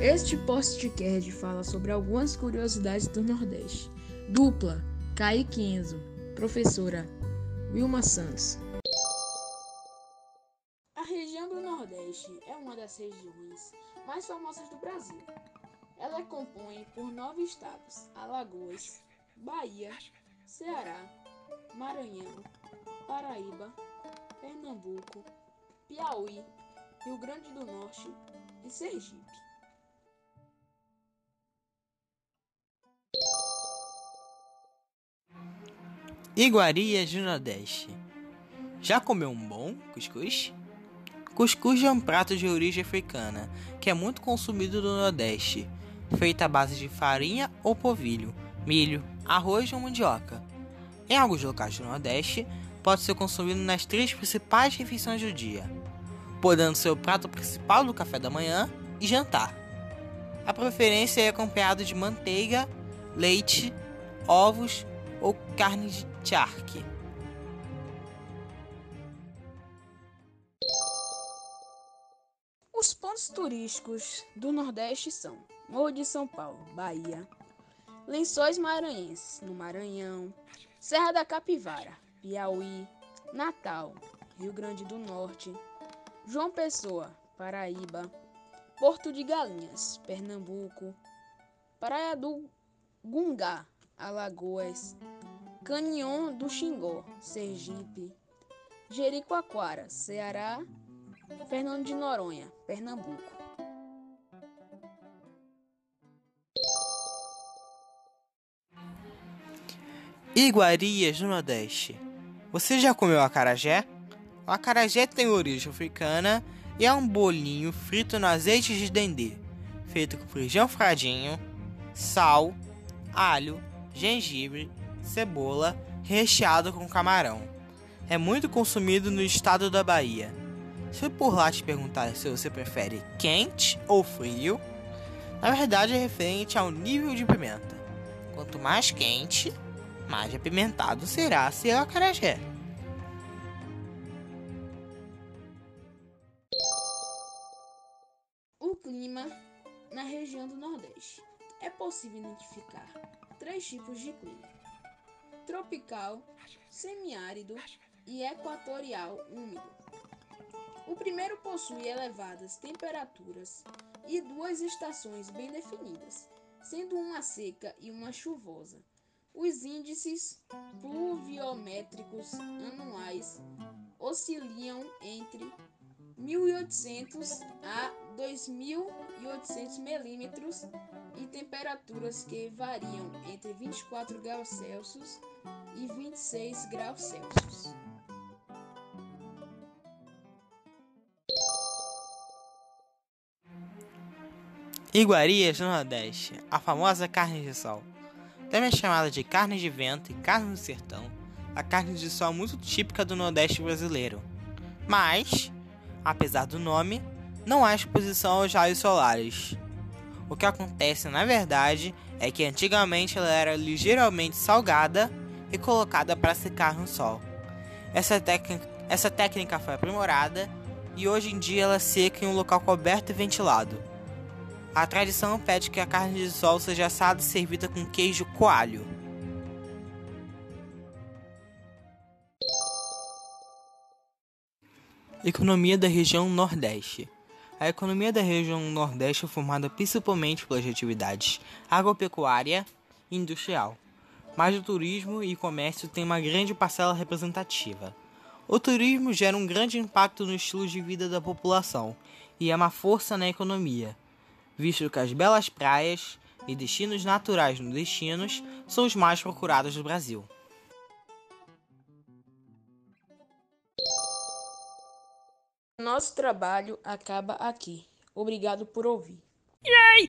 Este podcast fala sobre algumas curiosidades do Nordeste. Dupla, Kaique Enzo, professora Wilma Santos. A região do Nordeste é uma das regiões mais famosas do Brasil. Ela é compõe por nove estados: Alagoas, Bahia, Ceará, Maranhão, Paraíba, Pernambuco, Piauí, Rio Grande do Norte e Sergipe. Iguarias do Nordeste. Já comeu um bom cuscuz? Cuscuz é um prato de origem africana que é muito consumido no Nordeste, feito à base de farinha ou polvilho, milho, arroz ou mandioca. Em alguns locais do Nordeste, pode ser consumido nas três principais refeições do dia, podendo ser o prato principal do café da manhã e jantar. A preferência é acompanhado de manteiga, leite, ovos ou carne de charque. Os pontos turísticos do Nordeste são Morro de São Paulo, Bahia, Lençóis Maranhenses, no Maranhão, Serra da Capivara, Piauí, Natal, Rio Grande do Norte, João Pessoa, Paraíba, Porto de Galinhas, Pernambuco, Praia do Gungá, Alagoas, Canion do Xingó, Sergipe, Jericoacoara, Ceará, Fernando de Noronha, Pernambuco. Iguarias do Nordeste. Você já comeu acarajé? O acarajé tem origem africana e é um bolinho frito no azeite de dendê, feito com feijão fradinho, sal, alho, gengibre, cebola, recheado com camarão. É muito consumido no estado da Bahia. Se por lá te perguntar se você prefere quente ou frio, na verdade é referente ao nível de pimenta. Quanto mais quente, mais apimentado será seu acarajé. O clima na região do Nordeste. É possível identificar três tipos de clima: tropical, semiárido e equatorial úmido. O primeiro possui elevadas temperaturas e duas estações bem definidas, sendo uma seca e uma chuvosa. Os índices pluviométricos anuais oscilam entre 1.800 a 2.800 milímetros e temperaturas que variam entre 24 graus Celsius e 26 graus Celsius. Iguarias do Nordeste, a famosa carne de sol. Também é chamada de carne de vento e carne do sertão, a carne de sol é muito típica do Nordeste brasileiro. Mas, apesar do nome, não há exposição aos raios solares. O que acontece, na verdade, é que antigamente ela era ligeiramente salgada e colocada para secar no sol. Essa, essa técnica foi aprimorada e hoje em dia ela seca em um local coberto e ventilado. A tradição pede que a carne de sol seja assada e servida com queijo coalho. Economia da região Nordeste. A economia da região Nordeste é formada principalmente pelas atividades agropecuária e industrial, mas o turismo e comércio têm uma grande parcela representativa. O turismo gera um grande impacto no estilo de vida da população e é uma força na economia visto que as belas praias e destinos naturais nordestinos são os mais procurados do Brasil. Nosso trabalho acaba aqui. Obrigado por ouvir. Yay!